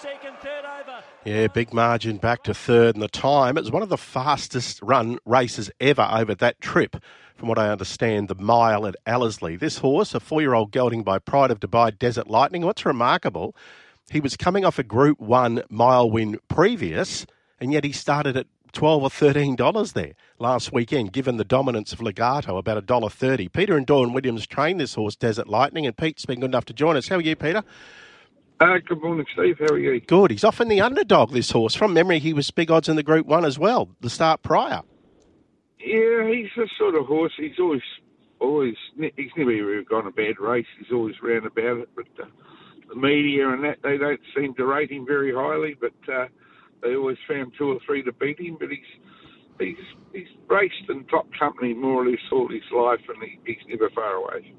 Second, third over. Yeah, big margin back to third, and the time it was one of the fastest run races ever over that trip. From what I understand, the mile at Ellerslie. This horse, a four-year-old gelding by Pride of Dubai Desert Lightning. What's remarkable, he was coming off a Group One mile win previous, and yet he started at twelve or thirteen dollars there last weekend, given the dominance of Legarto, about a dollar thirty. Peter and Dawn Williams trained this horse, Desert Lightning, and Pete's been good enough to join us. How are you, Peter? Uh, good morning, Steve. How are you? Good. He's often the underdog, this horse. From memory, he was big odds in the Group 1 as well, the start prior. Yeah, he's the sort of horse. He's always, always, he's never gone a bad race. He's always round about it. But uh, the media and that, they don't seem to rate him very highly. But uh, they always found two or three to beat him. But he's, he's, he's raced in top company more or less all his life, and he, he's never far away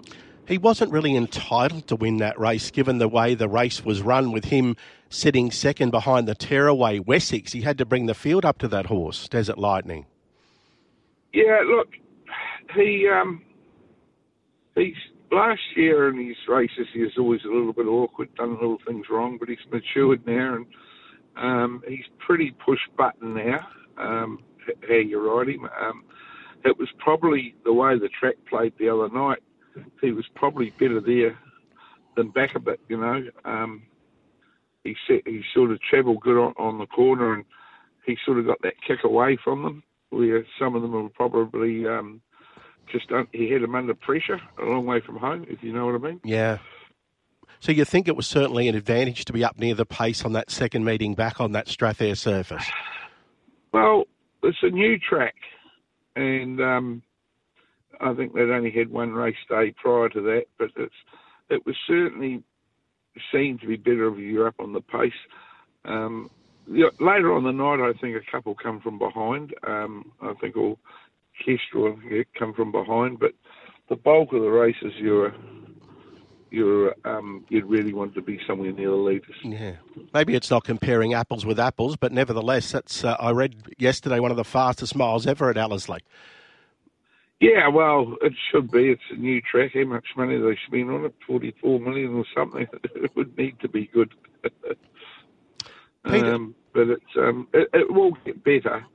he wasn't really entitled to win that race given the way the race was run with him sitting second behind the tearaway Wessex. He had to bring the field up to that horse, Desert Lightning. Yeah, look, he um, he's last year in his races he was always a little bit awkward, done little things wrong, but he's matured now and um, he's pretty push button now. Um, how you ride him. Um, it was probably the way the track played the other night he was probably better there than back a bit. You know, um, he set, he sort of travelled good on, on the corner, and he sort of got that kick away from them. Where some of them were probably um, just un- he had them under pressure a long way from home, if you know what I mean. Yeah. So you think it was certainly an advantage to be up near the pace on that second meeting back on that StrathAyr surface? Well, it's a new track, and um, I think they'd only had one race day prior to that, but it's it was certainly seen to be better if you're up on the pace. Um, later on the night, I think a couple come from behind. Um, I think all Kestrel come from behind, but the bulk of the races you're you're um, you'd really want to be somewhere near the leaders. Yeah, maybe it's not comparing apples with apples, but nevertheless, that's uh, I read yesterday one of the fastest miles ever at Ellerslie. Yeah, well, it should be. It's a new track. How much money they spend on it? Forty-four million or something. it would need to be good. um, but it's um, it, it, will get better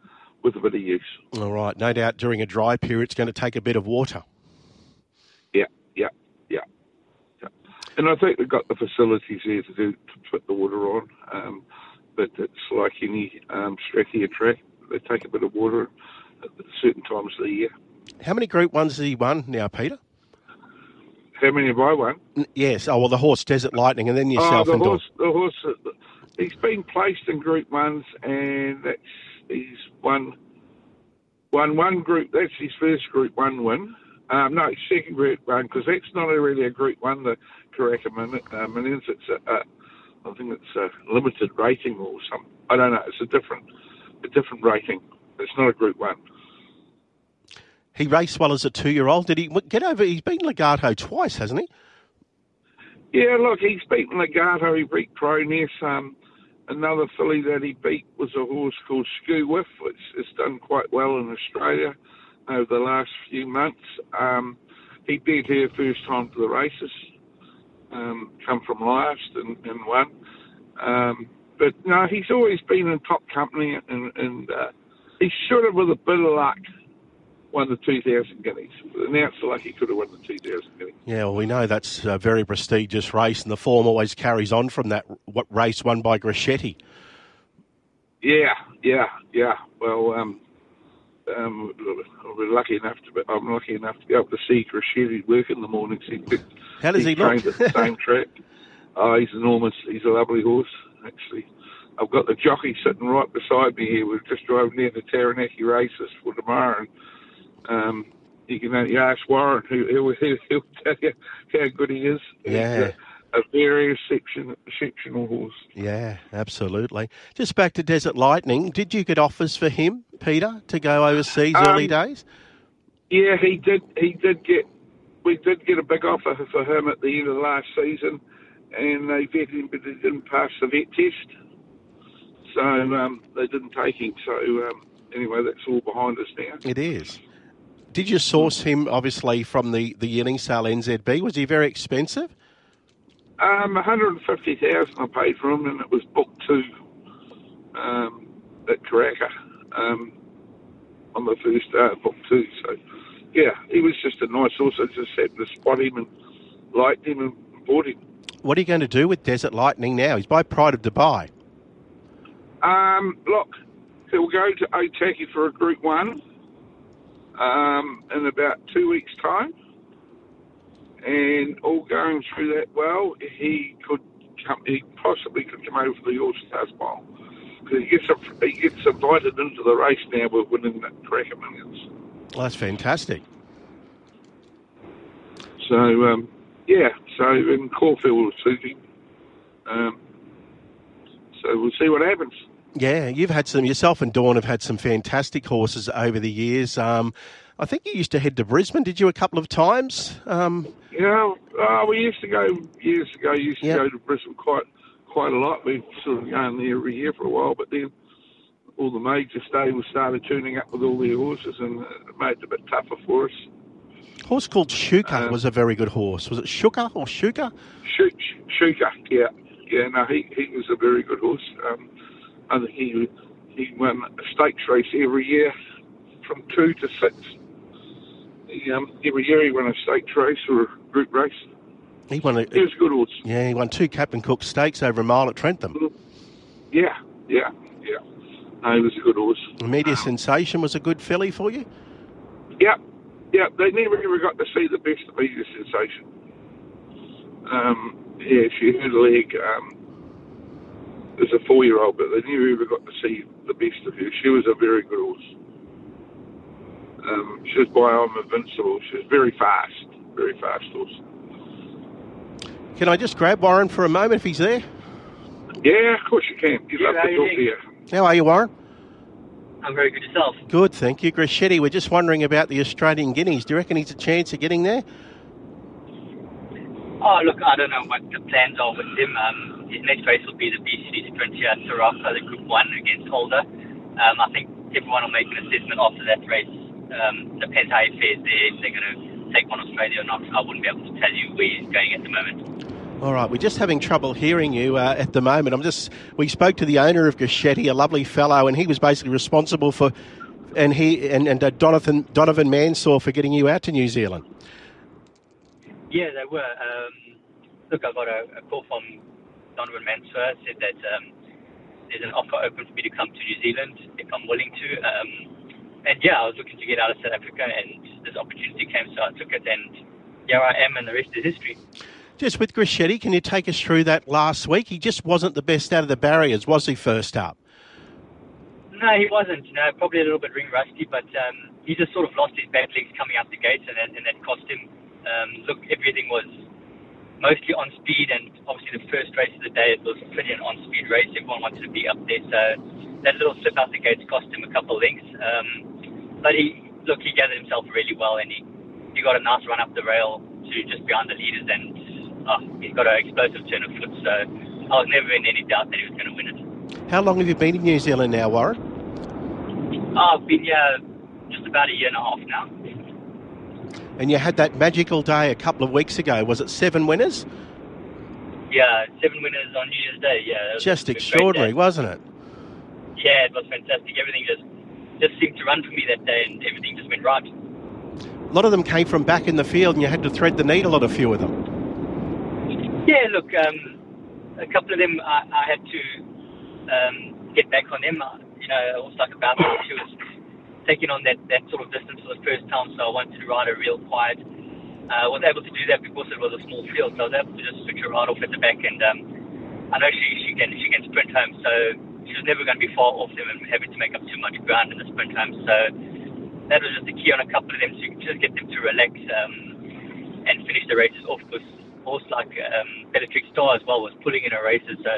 with a bit of use. All right, no doubt. During a dry period, it's going to take a bit of water. Yeah, yeah, yeah. yeah. And I think they've got the facilities there to do to put the water on. Um, but it's like any um, track. They take a bit of water at certain times of the year. How many Group Ones has he won now, Peter? How many have I won? Yes. Oh well, the horse Desert Lightning, and then yourself. Oh, the horse. The horse. Uh, he's been placed in Group Ones, and that's he's won. Won one group. That's his first Group One win. Um, no, second Group One because that's not really a Group One. The Karaka uh, Millions. It's a, a, I think it's a limited rating or something. I don't know. It's a different, a different rating. It's not a Group One. He raced well as a two-year-old. Did he get over? He's beaten Legarto twice, hasn't he? Yeah, look, he's beaten Legarto. He beat Croness. Um, another filly that he beat was a horse called Skew Whiff, which has done quite well in Australia over the last few months. Um, he beat her first time to the races, um, come from last and, and won. Um, but no, he's always been in top company, and, and uh, he should have, with a bit of luck, won the 2,000 guineas. Announced like he could have won the 2,000 guineas. Yeah, well, we know that's a very prestigious race, and the form always carries on from that what race won by Grassetti. Yeah, yeah, yeah. Well, um, um, we're lucky enough to be, I'm lucky enough to be able to see Grassetti work in the mornings. He, How does he, he look? at the same track. Oh, he's enormous. He's a lovely horse, actually. I've got the jockey sitting right beside me here. We've just drove near the Taranaki races for tomorrow, and um, you can you ask Warren, who he'll, he'll tell you how good he is. Yeah. A, a very exception, exceptional horse. Yeah, absolutely. Just back to Desert Lightning. Did you get offers for him, Peter, to go overseas um, early days? Yeah, he did. He did get. We did get a big offer for him at the end of the last season, and they vetted him, but he didn't pass the vet test, so um, they didn't take him. So um, anyway, that's all behind us now. It is. Did you source him obviously from the the yearling sale NZB? Was he very expensive? Um, 150,000 I paid for him, and it was book two um, at Karaka um, on the first day of book two. So, yeah, he was just a nice horse. I just had to spot him and liked him and bought him. What are you going to do with Desert Lightning now? He's by Pride of Dubai. Um, look, he'll go to Otaki for a Group One um, in about two weeks' time, and all going through that well, he could come. He possibly could come over for the All Stars Mile because he gets he gets invited into the race now with winning that Karaka Millions. Well, that's fantastic. So um, yeah, so in Caulfield will suit. Um, so we'll see what happens. Yeah, you've had some, yourself and Dawn have had some fantastic horses over the years. Um, I think you used to head to Brisbane, did you, a couple of times? Um, yeah, uh, we used to go years ago. Used to Yep. go to Brisbane quite quite a lot. We've sort of gone there every year for a while, but then all the major stables started tuning up with all their horses, and it made it a bit tougher for us. horse called Shuka Uh, was a very good horse. Was it Shuka or Shuka? Shuka, yeah, yeah. No, he he was a very good horse. Um, Think he he won a stakes race every year from two to six. He, um, every year he won a stakes race or a group race. He won a, He was a good horse. yeah, he won two Captain Cook stakes over a mile at Trentham. Yeah, yeah, yeah. No, he was a good horse. Media Sensation was a good filly for you? Yeah, yeah. They never ever got to see the best of Media Sensation. Um, yeah, she hurt a leg um, as a four-year-old, but they never ever got to see the best of her. She was a very good horse. Um, she was by I'm Invincible. She was very fast, very fast horse. Can I just grab Warren for a moment if he's there? Yeah, of course you can. You'd love Yeah, to you talk think? to you. How are you, Warren? I'm very good yourself. Good, thank you. Grishetti, we're just wondering about the Australian Guineas. Do you reckon he's a chance of getting there? Oh, look, I don't know what the plans are with him. Um, his next race will be the BC Sprint here at Te Rapa, the Group 1 against Holder. Um, I think everyone will make an assessment after that race. Um, depends how he fares there, if they're going to take on Australia or not. I wouldn't be able to tell you where he's going at the moment. All right, we're just having trouble hearing you uh, at the moment. I'm just. We spoke to the owner of Grishetti, a lovely fellow, and he was basically responsible for, and he and, and uh, Donovan Donovan Mansour for getting you out to New Zealand. Yeah, they were. Um, look, I got a, a call from Donovan Mansour, said that um, there's an offer open for me to come to New Zealand if I'm willing to. Um, and yeah, I was looking to get out of South Africa, and this opportunity came, so I took it, and here I am, and the rest is history. Just with Grishetti, can you take us through that last week? He just wasn't the best out of the barriers, was he? First up. No, he wasn't. You know, probably a little bit ring rusty, but um, he just sort of lost his back legs coming out the gates, and that, and that cost him. Um, look, everything was mostly on speed, and obviously the first race of the day it was pretty an on-speed race. Everyone wanted to be up there, so that little slip out the gates cost him a couple of lengths. Um, but he, look, he gathered himself really well, and he, he got a nice run up the rail to just behind the leaders, and oh, he's got an explosive turn of foot. So I was never in any doubt that he was going to win it. How long have you been in New Zealand now, Warren? Oh, I've been here just about a year and a half now. And you had that magical day a couple of weeks ago. Was it seven winners? Yeah, seven winners on New Year's Day. Yeah, Just extraordinary, wasn't it? Yeah, it was fantastic. Everything just just seemed to run for me that day, and everything just went right. A lot of them came from back in the field, and you had to thread the needle on a few of them. Yeah, look, um, a couple of them I, I had to um, get back on them. Uh, You know, it was like about taking on that, that sort of distance for the first time, so I wanted to ride her real quiet. Uh, I was able to do that because it was a small field, so I was able to just switch her right off at the back, and um, I know she, she can she can sprint home, so she was never going to be far off them and having to make up too much ground in the sprint home. So that was just the key on a couple of them to just get them to relax um, and finish the races off. Because horse like um, Bellatrix Star as well was pulling in her races, so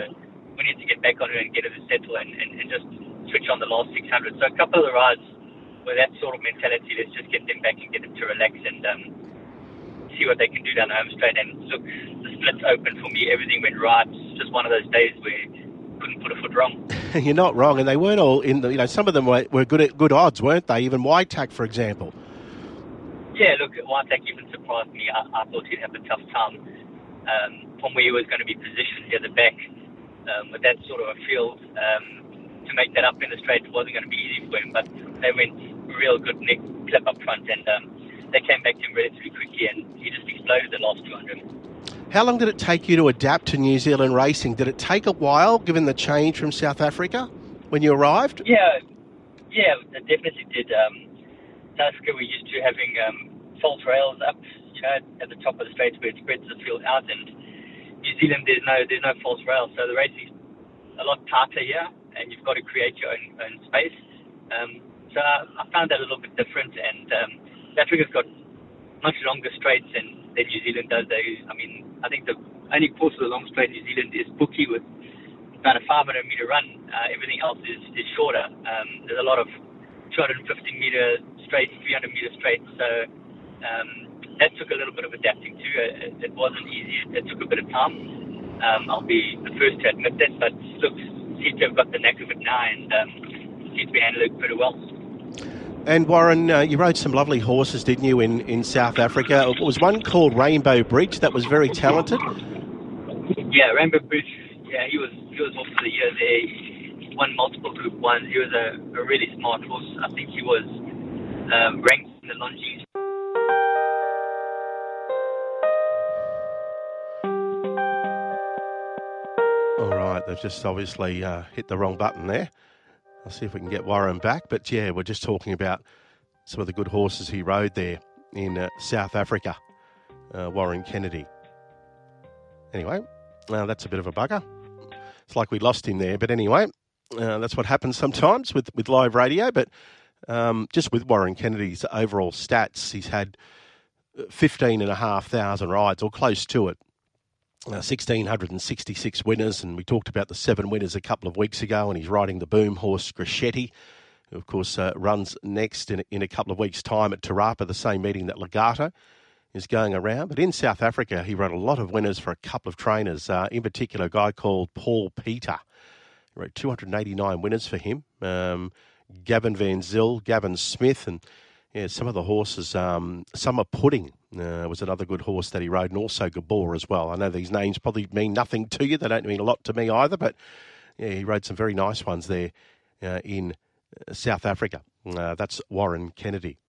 we need to get back on her and get her to settle and, and, and just switch on the last 600. So a couple of the rides with that sort of mentality, let's just get them back and get them to relax and um, see what they can do down the home straight. And look, the split's open for me. Everything went right. It's just one of those days where couldn't put a foot wrong. You're not wrong, and they weren't all in the. You know, some of them were, were good at good odds, weren't they? Even Whitack, for example. Yeah, look, Whiteack even surprised me. I, I thought he'd have a tough time. Um, from where he was going to be positioned near the back um, with that sort of a field. Um, to make that up in the straight wasn't going to be easy for him, but they went real good neck clip up front and um, they came back to him relatively quickly and he just exploded the last 200. How long did it take you to adapt to New Zealand racing? Did it take a while, given the change from South Africa when you arrived? Yeah, yeah, it definitely did. Um, South Africa, we're used to having um, false rails up, you know, at the top of the straight where it spreads the field out, and New Zealand, there's no there's no false rails, so the racing is a lot tighter here, and you've got to create your own, own space. Um, so I, found that a little bit different, and um, Africa's got much longer straights than, than New Zealand does. They, I mean, I think the only course of the long straight in New Zealand is Bookie with about a 500 meter run. Uh, everything else is, is shorter. Um, there's a lot of 250 meter straights, 300 meter straights. So um, that took a little bit of adapting too. It, it wasn't easy. It took a bit of time. Um, I'll be the first to admit that, but looks seems to have got the knack of it now and um, seems to be handling it pretty well. And Warren, uh, you rode some lovely horses, didn't you, in, in South Africa? It was one called Rainbow Bridge that was very talented. Yeah, Rainbow Bridge. Yeah, he was he was off for the year there. He won multiple Group Ones. He was a, a really smart horse. I think he was um, ranked in the Longines. All right, they've just obviously uh, hit the wrong button there. I'll see if we can get Warren back. But yeah, we're just talking about some of the good horses he rode there in uh, South Africa. Uh, Warren Kennedy. Anyway, uh, that's a bit of a bugger. It's like we lost him there. But anyway, uh, that's what happens sometimes with, with live radio. But um, just with Warren Kennedy's overall stats, he's had 15,500 rides or close to it. Uh, 1,666 winners, and we talked about the seven winners a couple of weeks ago, and he's riding the boom horse Grascetti, who, of course, uh, runs next in, in a couple of weeks' time at Te Rapa, the same meeting that Legarto is going around. But in South Africa, he rode a lot of winners for a couple of trainers, uh, in particular, a guy called Paul Peter. He rode 289 winners for him. Um, Gavin Van Zyl, Gavin Smith, and yeah, some of the horses, um, Summer Pudding uh, was another good horse that he rode, and also Gabor as well. I know these names probably mean nothing to you; they don't mean a lot to me either. But yeah, he rode some very nice ones there uh, in uh, South Africa. Uh, that's Warren Kennedy.